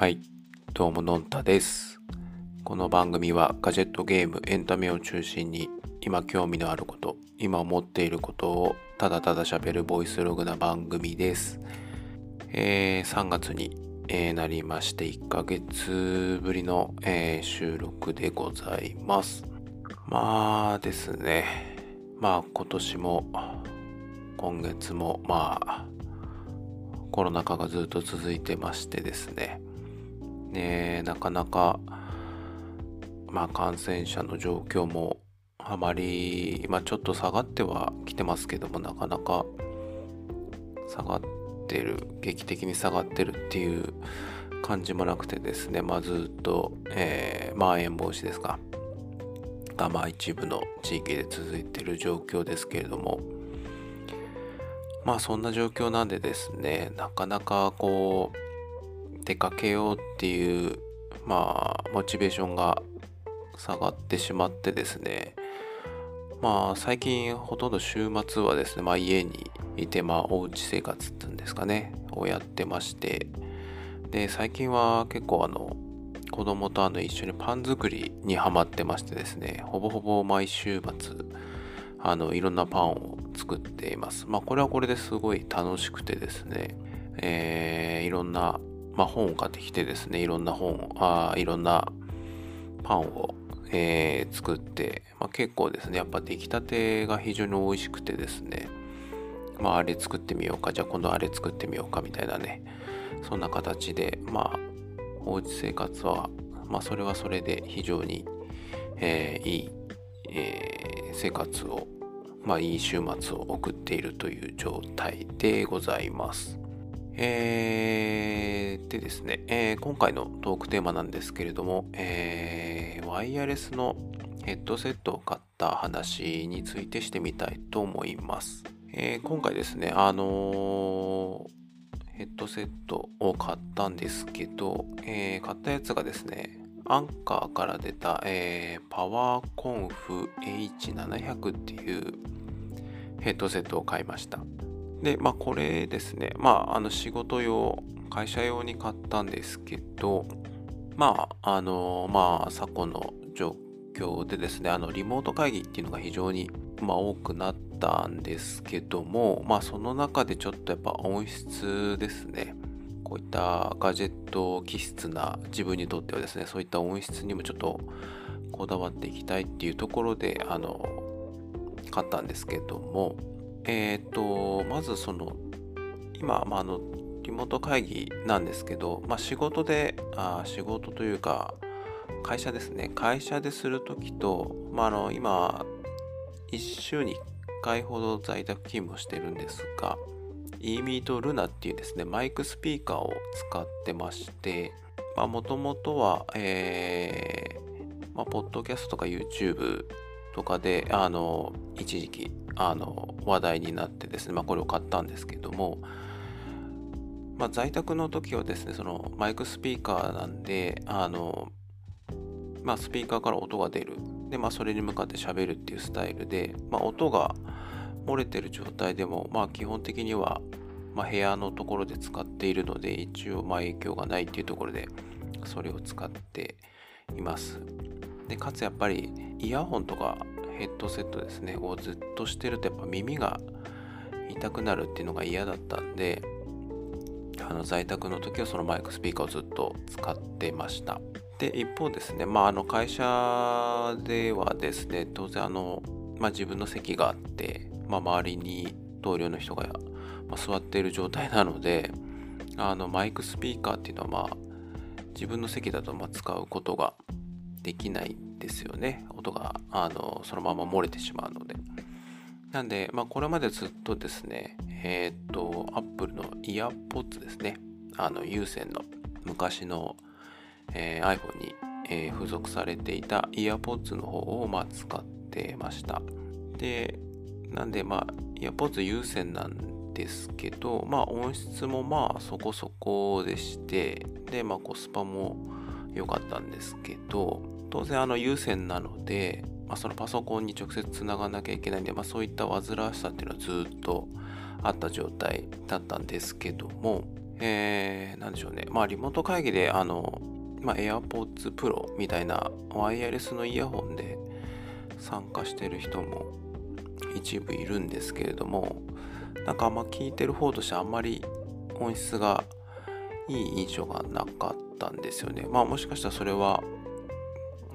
はい、どうものんたです。この番組はガジェットゲーム、エンタメを中心に今興味のあること、今思っていることをただただ喋るボイスログな番組です。えー3月に、えーなりまして1ヶ月ぶりの、えー収録でございます。まあですね、まあ今年も今月もまあコロナ禍がずっと続いてましてですね、ねなかなか、まあ、感染者の状況もあまり、まあ、ちょっと下がってはきてますけどもなかなか下がってる劇的に下がってるっていう感じもなくてですね、まあ、ずっと、えーまん延防止ですか。が、まあ、一部の地域で続いてる状況ですけれども。まあそんな状況なんでですねなかなかこう出かけようっていうまあモチベーションが下がってしまってですね。まあ最近ほとんど週末はですねまあ家にいてまあおうち生活っていうんですかねをやってまして。で最近は結構あの子供とあの一緒にパン作りにハマってましてですね。ほぼほぼ毎週末あのいろんなパンを作っています。まあこれはこれですごい楽しくてですね、えーいろんな、まあ、本を買ってきてですね、いろんな本、あいろんなパンを、えー作って、まあ、結構ですね、やっぱ出来たてが非常に美味しくてですね、まああれ作ってみようか、じゃあ今度あれ作ってみようかみたいなね、そんな形で、まあおうち生活は、まあそれはそれで非常に、えーいいえー生活を、まあ、いい週末を送っているという状態でございます。えーでですね、えー今回のトークテーマなんですけれども、えーワイヤレスのヘッドセットを買った話についてしてみたいと思います。えー今回ですね、あのヘッドセットを買ったんですけど、え買ったやつがですね、アンカーから出た、えーパワーコンフ H700 っていうヘッドセットを買いました。で、まあこれですね、まああの仕事用、会社用に買ったんですけど、まああのまあ昨今の状況でですね、あのリモート会議っていうのが非常に、まあ、多くなったんですけども、まあその中でちょっとやっぱ音質ですね、こういったガジェット気質な自分にとってはですね、そういった音質にもちょっとこだわっていきたいっていうところで、あの、買ったんですけども、えっ、と、まずその、今、まあ、あの、リモート会議なんですけど、まあ、仕事で、あ仕事というか、会社ですね。会社でするときと、まあ、あの、今、1週に1回ほど在宅勤務をしてるんですが、eMeet Luna っていうですね、マイクスピーカーを使ってまして、まあ、もともとは、えー、まあ、ポッドキャストとか YouTube とかで、あの、一時期、あの、話題になってですね、まあ、これを買ったんですけども、まあ、在宅の時はですね、そのマイクスピーカーなんで、あの、まあ、スピーカーから音が出る。で、まあ、それに向かって喋るっていうスタイルで、まあ、音が漏れてる状態でも、まあ、基本的には、まあ、部屋のところで使っているので、一応、まあ、影響がないっていうところで、それを使っています。で、かつやっぱり、イヤホンとかヘッドセットですね、をずっとしてると、やっぱ耳が痛くなるっていうのが嫌だったんで、あの在宅の時はそのマイクスピーカーをずっと使ってました。で、一方ですね、まあ、あの会社ではですね、当然あの、まあ、自分の席があって、まあ、周りに同僚の人が、ま、座っている状態なので、あのマイクスピーカーっていうのは、まあ、自分の席だとま使うことができないんですよね。音があのそのまま漏れてしまうので。なんで、まあ、これまでずっとですね、えーっと、Apple の EarPods ですね。あの、有線の昔の、えー iPhone に、えー付属されていた EarPods の方を、まあ、使ってました。で、なんで、まあ、EarPods 有線なんですけど、まあ、音質もまあ、そこそこでして、で、まあ、コスパも良かったんですけど、当然、あの、有線なので、まあ、そのパソコンに直接つながなきゃいけないんで、まあ、そういった煩わしさっていうのはずっとあった状態だったんですけども、えー、なんでしょうね。まあ、リモート会議で、あの、まあ、AirPods Pro みたいなワイヤレスのイヤホンで参加してる人も一部いるんですけれども、なんかあんま聞いてる方としてあんまり音質がいい印象がなかったんですよね。まあもしかしたらそれは、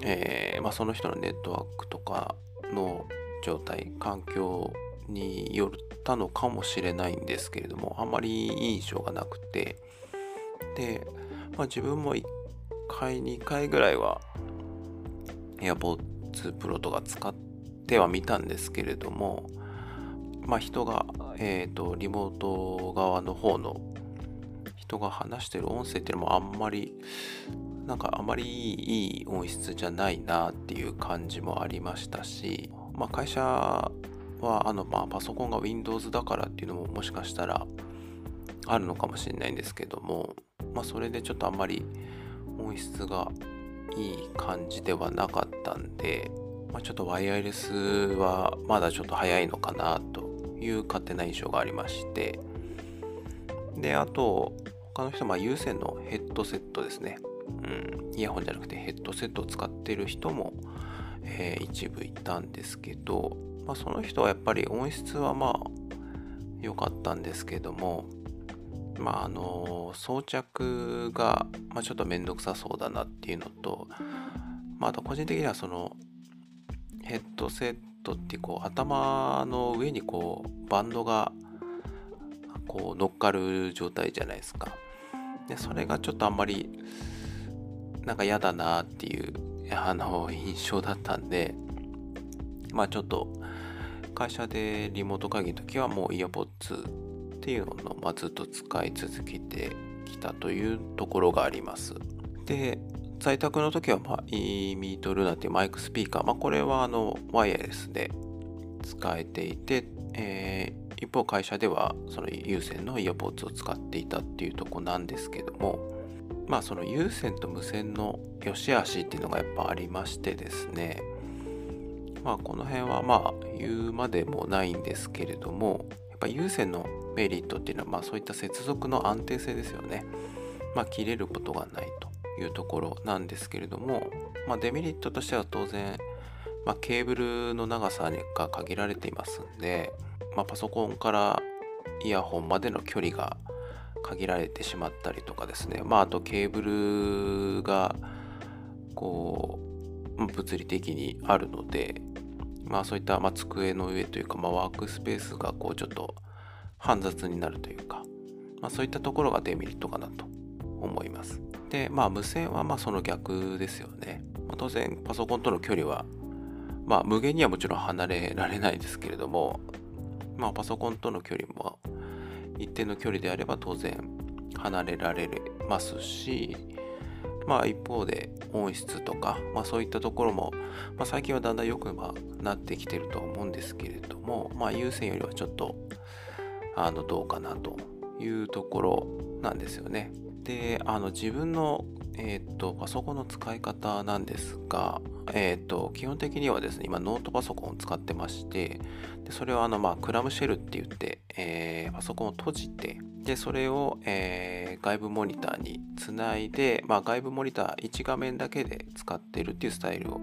えー、まあ、その人のネットワークとかの状態、環境によったのかもしれないんですけれども、あんまりいい印象がなくて、で、まあ、自分も1回、2回ぐらいは AirPods Pro とか使ってはみたんですけれども、まあ、人が、えっ、ー、と、リモート側の方の人が話してる音声っていうのもあんまり、なんかあまりいい音質じゃないなっていう感じもありましたし、まあ、会社はあのまあパソコンが Windows だからっていうのももしかしたらあるのかもしれないんですけども、まあ、それでちょっとあんまり音質がいい感じではなかったんで、まあ、ちょっとワイヤレスはまだちょっと早いのかなという勝手な印象がありまして。であと他の人は有線のヘッドセットですね、うん、イヤホンじゃなくてヘッドセットを使ってる人も、えー、一部いたんですけどまあ、その人はやっぱり音質はまあ良かったんですけどもまああの装着が、まあ、ちょっと面倒くさそうだなっていうのと、まあ、あと個人的にはそのヘッドセットってこう頭の上にこうバンドがこう乗っかる状態じゃないですか。でそれがちょっとあんまりなんか嫌だなっていうあの印象だったんでまあちょっと会社でリモート会議の時はもうイヤポッツっていうのを、ま、ずっと使い続けてきたというところがあります。で、在宅の時は、まあ、eMeet Luna っていうマイクスピーカー、まあ、これはあのワイヤレスで使えていて、えー、一方会社ではその有線のイヤポッツを使っていたっていうとこなんですけども、まあその有線と無線の良し悪しっていうのがやっぱありましてですね、まあこの辺はまあ言うまでもないんですけれどもやっぱ有線のメリットっていうのはまあそういった接続の安定性ですよね。まあ切れることがないというところなんですけれども、まあ、デメリットとしては当然、まあ、ケーブルの長さが限られていますんで、まあ、パソコンからイヤホンまでの距離が限られてしまったりとかですね、まあ、あとケーブルがこう物理的にあるので、まあそういった、ま、机の上というか、ま、ワークスペースがこうちょっと煩雑になるというか、まあ、そういったところがデメリットかなと思います。で、まあ無線はまあその逆ですよね。まあ、当然パソコンとの距離は、まあ無限にはもちろん離れられないですけれども、まあパソコンとの距離も一定の距離であれば当然離れられますし、まあ一方で音質とか、まあそういったところも、まあ最近はだんだん良くなってきてると思うんですけれども、まあ優先よりはちょっと、あの、どうかなというところなんですよね。で、あの自分の、えっ、と、パソコンの使い方なんですが、えっ、と、基本的にはですね、今ノートパソコンを使ってまして、でそれはあの、まあ、クラムシェルって言って、えー、パソコンを閉じて、で、それを、えー、外部モニターにつないで、まあ、外部モニター1画面だけで使ってるっていうスタイルを、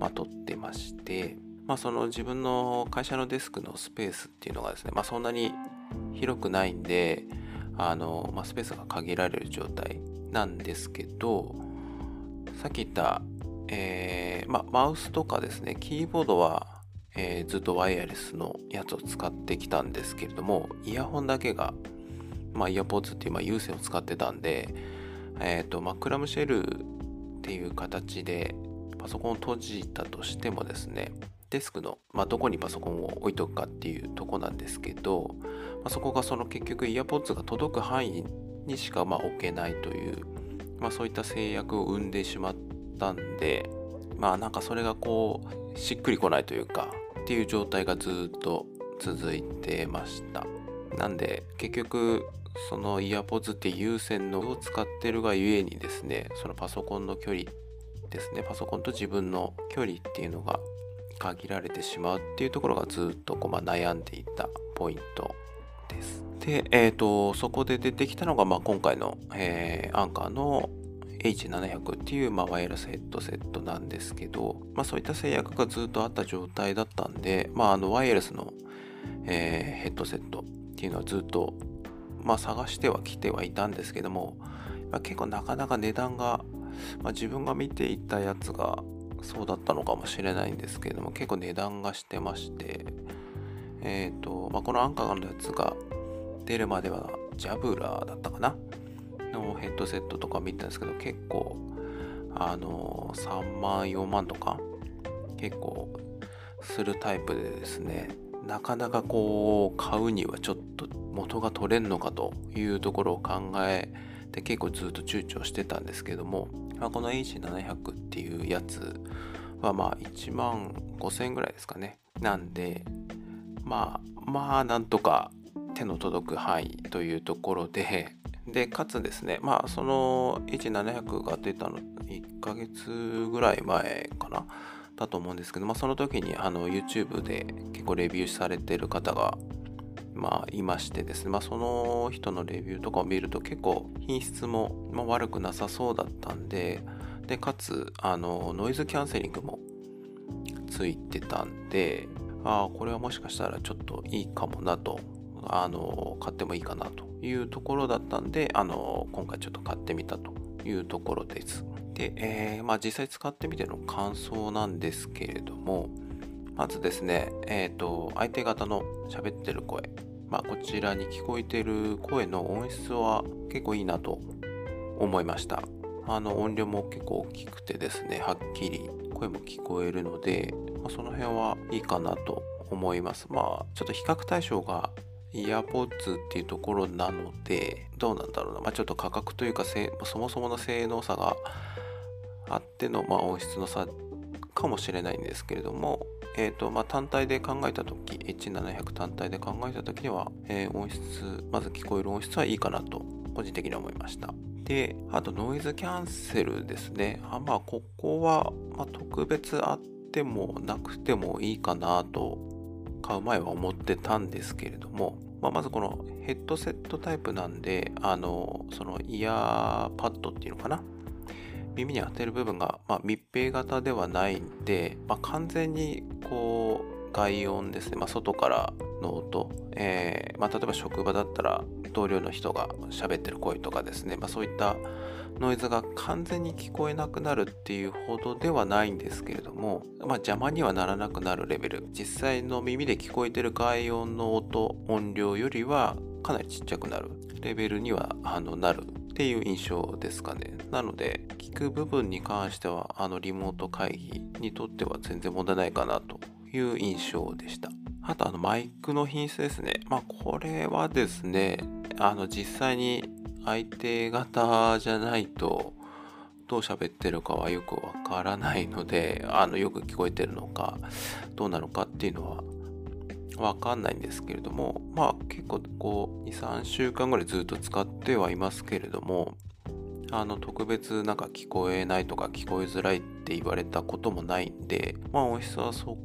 まあ、取ってまして、まあ、その自分の会社のデスクのスペースっていうのがですね、まあ、そんなに広くないんで、あの、まあ、スペースが限られる状態なんですけど、さっき言った、えー、ま、マウスとかですね、キーボードは、えー、ずっとワイヤレスのやつを使ってきたんですけれども、イヤホンだけがまあ、イヤポーツっていうまあ有線を使ってたんで、えっ、ー、と、ま、クラムシェルっていう形でパソコンを閉じたとしてもですね、デスクの、ま、どこにパソコンを置いとくかっていうとこなんですけど、ま、そこがその結局イヤポッツが届く範囲にしかま置けないという、ま、そういった制約を生んでしまったんで、まあなんかそれがこう、しっくりこないというか、っていう状態がずっと続いてました。なんで結局そのイヤポズって有線のを使ってるがゆえにですねそのパソコンの距離ですねパソコンと自分の距離っていうのが限られてしまうっていうところがずっとこう、まあ、悩んでいたポイントですで、えっ、ー、と、そこで出てきたのが、まあ、今回の、えー、アンカーの H700 っていう、まあ、ワイヤレスヘッドセットなんですけど、まあ、そういった制約がずっとあった状態だったんで、まあ、あのワイヤレスの、えー、ヘッドセットっていうのはずっと、まあ、探してはきてはいたんですけども、まあ、結構なかなか値段が、まあ、自分が見ていたやつがそうだったのかもしれないんですけども結構値段がしてましてえ、ー、と、まあ、このアンカーのやつが出るまではジャブラーだったかなのヘッドセットとか見たんですけど結構あの3万4万とか結構するタイプでですねなかなかこう買うにはちょっと元が取れんのかというところを考えて結構ずっと躊躇してたんですけども、まあ、この H700 っていうやつはまあ1万5000円ぐらいですかね。なんでまあまあなんとか手の届く範囲というところででかつですねまあその H700 が出たの1ヶ月ぐらい前かなだと思うんですけど、まあ、その時にあの YouTube で結構レビューされてる方がまあいましてですね、まあ、その人のレビューとかを見ると結構品質も、まあ、悪くなさそうだったんででかつあのノイズキャンセリングもついてたんでああこれはもしかしたらちょっといいかもなとあの買ってもいいかなというところだったんであの今回ちょっと買ってみたというところです。で、えー、まあ、実際使ってみての感想なんですけれどもまずですね、えっ、ー、と相手方の喋ってる声、まあ、こちらに聞こえてる声の音質は結構いいなと思いました。あの音量も結構大きくてですねはっきり声も聞こえるので、まあ、その辺はいいかなと思います。まあちょっと比較対象がイヤーポッツっていうところなので、どうなんだろうな。まあ、ちょっと価格というか、そもそもの性能差があっての、まあ、音質の差かもしれないんですけれども、えーとまあ、単体で考えたとき、H700 単体で考えたときには、えー、音質、まず聞こえる音質はいいかなと、個人的に思いました。で、あとノイズキャンセルですね。あまあ、ここは、ま、特別あってもなくてもいいかなと買う前は思ってたんですけれども、まあ、まずこのヘッドセットタイプなんで、あの、そのイヤーパッドっていうのかな？耳に当てる部分が、まあ、密閉型ではないんで、まあ、完全にこう外音ですね、まあ、外からの音、えーまあ、例えば職場だったら同僚の人が喋ってる声とかですね、まあ、そういったノイズが完全に聞こえなくなるっていうほどではないんですけれども、まあ、邪魔にはならなくなるレベル。実際の耳で聞こえてる外音の音音量よりはかなりちっちゃくなるレベルにはあのなるっていう印象ですかね。なので聞く部分に関してはあのリモート会議にとっては全然問題ないかなという印象でした。あとあのマイクの品質ですね。まあこれはですねあの実際に相手方じゃないとどう喋ってるかはよくわからないのであのよく聞こえてるのかどうなのかっていうのはわかんないんですけれどもまあ結構こう23週間ぐらいずっと使ってはいますけれどもあの特別なんか聞こえないとか聞こえづらいって言われたこともないんでまあ音質はそ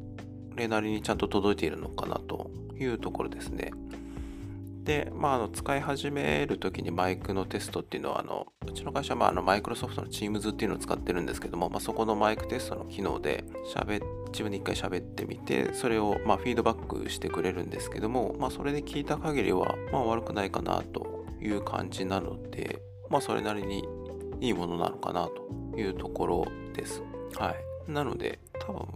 れなりにちゃんと届いているのかなというところですね。で、まあ、あの使い始めるときにマイクのテストっていうのは、あのうちの会社は、マイクロソフトの Teams っていうのを使ってるんですけども、まあ、そこのマイクテストの機能で喋自分で一回喋ってみて、それをまフィードバックしてくれるんですけども、まあ、それで聞いた限りは、ま、悪くないかなという感じなので、まあ、それなりにいいものなのかなというところです。はい。なので、多分、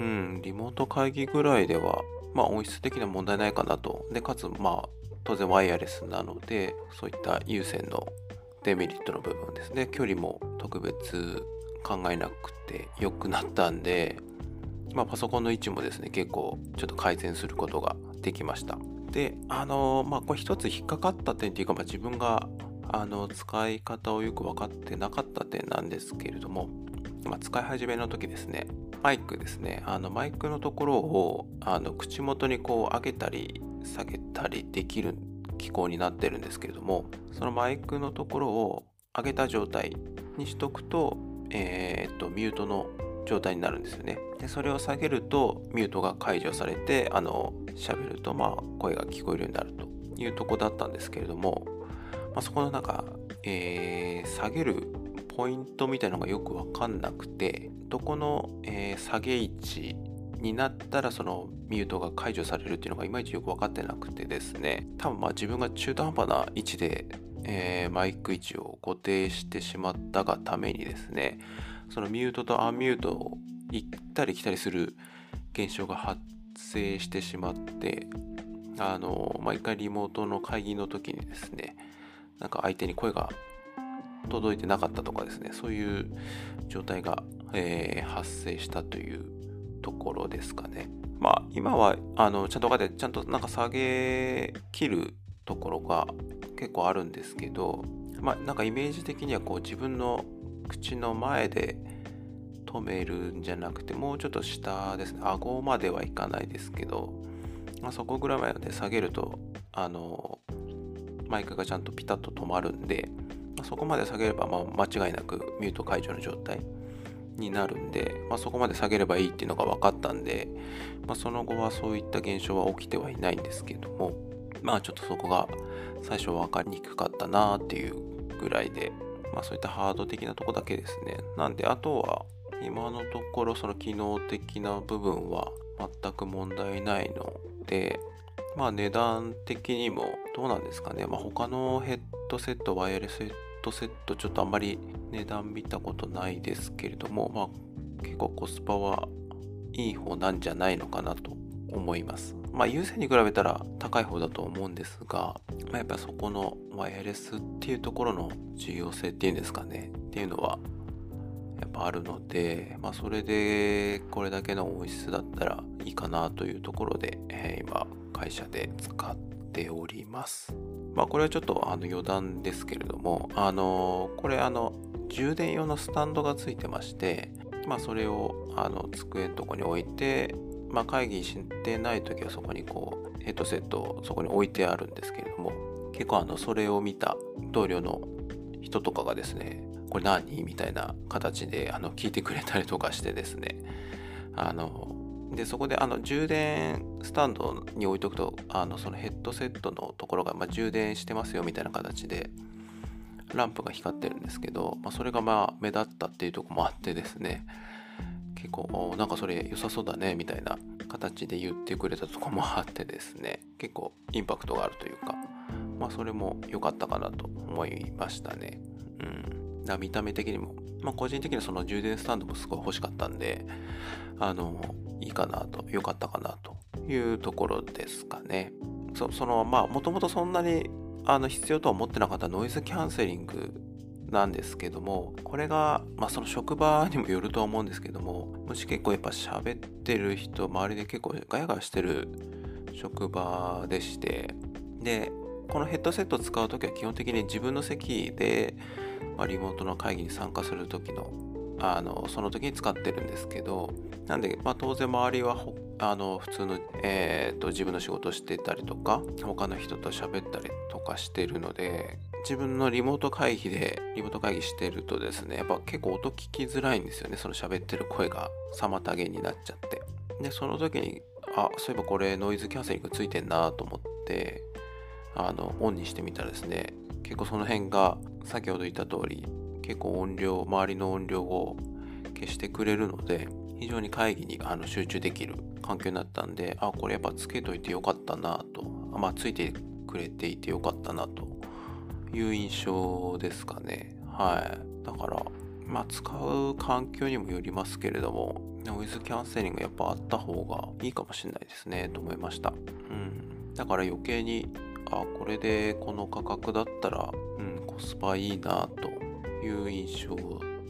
うん、リモート会議ぐらいでは、まあ、音質的な問題ないかなと。で、かつ、まあ、当然ワイヤレスなのでそういった有線のデメリットの部分ですね距離も特別考えなくて良くなったんで、まあ、パソコンの位置もですね結構ちょっと改善することができましたであのまあこれ一つ引っかかった点っていうか、まあ、自分があの使い方をよく分かってなかった点なんですけれども、まあ、使い始めの時ですねマイクですね。あのマイクのところをあの口元にこう上げたり下げたりできる機構になってるんですけれどもそのマイクのところを上げた状態にしとくと,、えー、っとミュートの状態になるんですよね。でそれを下げるとミュートが解除されてあの喋るとまあ声が聞こえるようになるというとこだったんですけれども、まあ、そこのなんか、えー、下げるポイントみたいなのがよくわかんなくてどこの、えー、下げ位置になったらそのミュートが解除されるっていうのがいまいちよく分かってなくてですね。多分まあ自分が中途半端な位置で、えー、マイク位置を固定してしまったがためにですね。そのミュートとアンミュートを行ったり来たりする現象が発生してしまってあの毎、まあ、回リモートの会議の時にですねなんか相手に声が届いてなかったとかですね。そういう状態が、えー、発生したというところですかね。まあ今はあのちゃんと分かってちゃんとなんか下げ切るところが結構あるんですけどまあなんかイメージ的にはこう自分の口の前で止めるんじゃなくてもうちょっと下ですね。顎まではいかないですけど、まあ、そこぐらいまで下げるとあのマイクがちゃんとピタッと止まるんで、まあ、そこまで下げればまあ間違いなくミュート解除の状態になるんで、まあ、そこまで下げればいいっていうのが分かったんで、まあ、その後はそういった現象は起きてはいないんですけどもまあちょっとそこが最初分かりにくかったなっていうぐらいでまあそういったハード的なとこだけですね。なんであとは今のところその機能的な部分は全く問題ないのでまあ値段的にもどうなんですかね、まあ、他のヘッドセットワイヤレスヘッドセットちょっとあんまり値段見たことないですけれどもまあ結構コスパはいい方なんじゃないのかなと思います。まあ優先に比べたら高い方だと思うんですが、まあ、やっぱそこのワイヤレスっていうところの重要性っていうんですかね。っていうのはやっぱあるので、まあ、それでこれだけの音質だったらいいかなというところで、えー、今会社で使ってております。まあこれはちょっとあの余談ですけれども、あのこれあの充電用のスタンドがついてまして、まあそれをあの机のとこに置いて、まあ会議してない時はそこにこうヘッドセットをそこに置いてあるんですけれども、結構あのそれを見た同僚の人とかがですね、これ何？みたいな形であの聞いてくれたりとかしてですねあのでそこであの充電スタンドに置いとくとあのそのヘッドセットのところが、まあ、充電してますよみたいな形でランプが光ってるんですけど、まあ、それがまあ目立ったっていうとこもあってですね。結構なんかそれ良さそうだねみたいな形で言ってくれたとこもあってですね。結構インパクトがあるというかまあそれも良かったかなと思いましたね。うん。な見た目的にも、まあ、個人的にはその充電スタンドもすごい欲しかったんで、あの、いいかなと、良かったかなというところですかね。そその、まあ、もともとそんなにあの必要とは思ってなかったノイズキャンセリングなんですけども、これが、まあ、その職場にもよるとは思うんですけども、もし結構やっぱ喋ってる人、周りで結構ガヤガヤしてる職場でして、で、このヘッドセットを使うときは基本的に自分の席でまあ、リモートの会議に参加する時のあのその時に使ってるんですけどなんで、まあ、当然周りはあの普通の、えーと、自分の仕事してたりとか他の人と喋ったりとかしてるので自分のリモート会議でリモート会議してるとですねやっぱ結構音聞きづらいんですよねその喋ってる声が妨げになっちゃって。でその時にあそういえばこれノイズキャンセリングついてんなと思ってあのオンにしてみたらですね結構その辺が先ほど言った通り結構音量周りの音量を消してくれるので非常に会議にあの集中できる環境になったんであこれやっぱつけといてよかったなとまあついてくれていてよかったなという印象ですかね。はい。だからまあ使う環境にもよりますけれどもノイズキャンセリングやっぱあった方がいいかもしれないですねと思いました。うん。だから余計にあこれでこの価格だったら、うん、コスパいいなという印象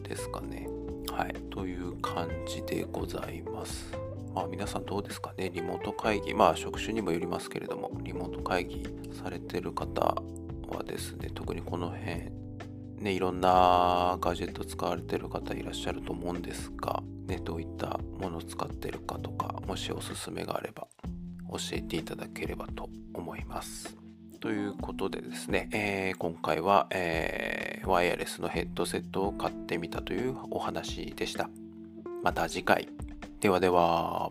ですかね。はい。という感じでございます。まあ皆さんどうですかね？リモート会議。まあ職種にもよりますけれども、リモート会議されてる方はですね、特にこの辺、ね、いろんなガジェット使われてる方いらっしゃると思うんですが、ね、どういったものを使ってるかとか、もしおすすめがあれば教えていただければと思います。ということでですね、えー、今回は、ワイヤレスのヘッドセットを買ってみたというお話でした。また次回。ではでは。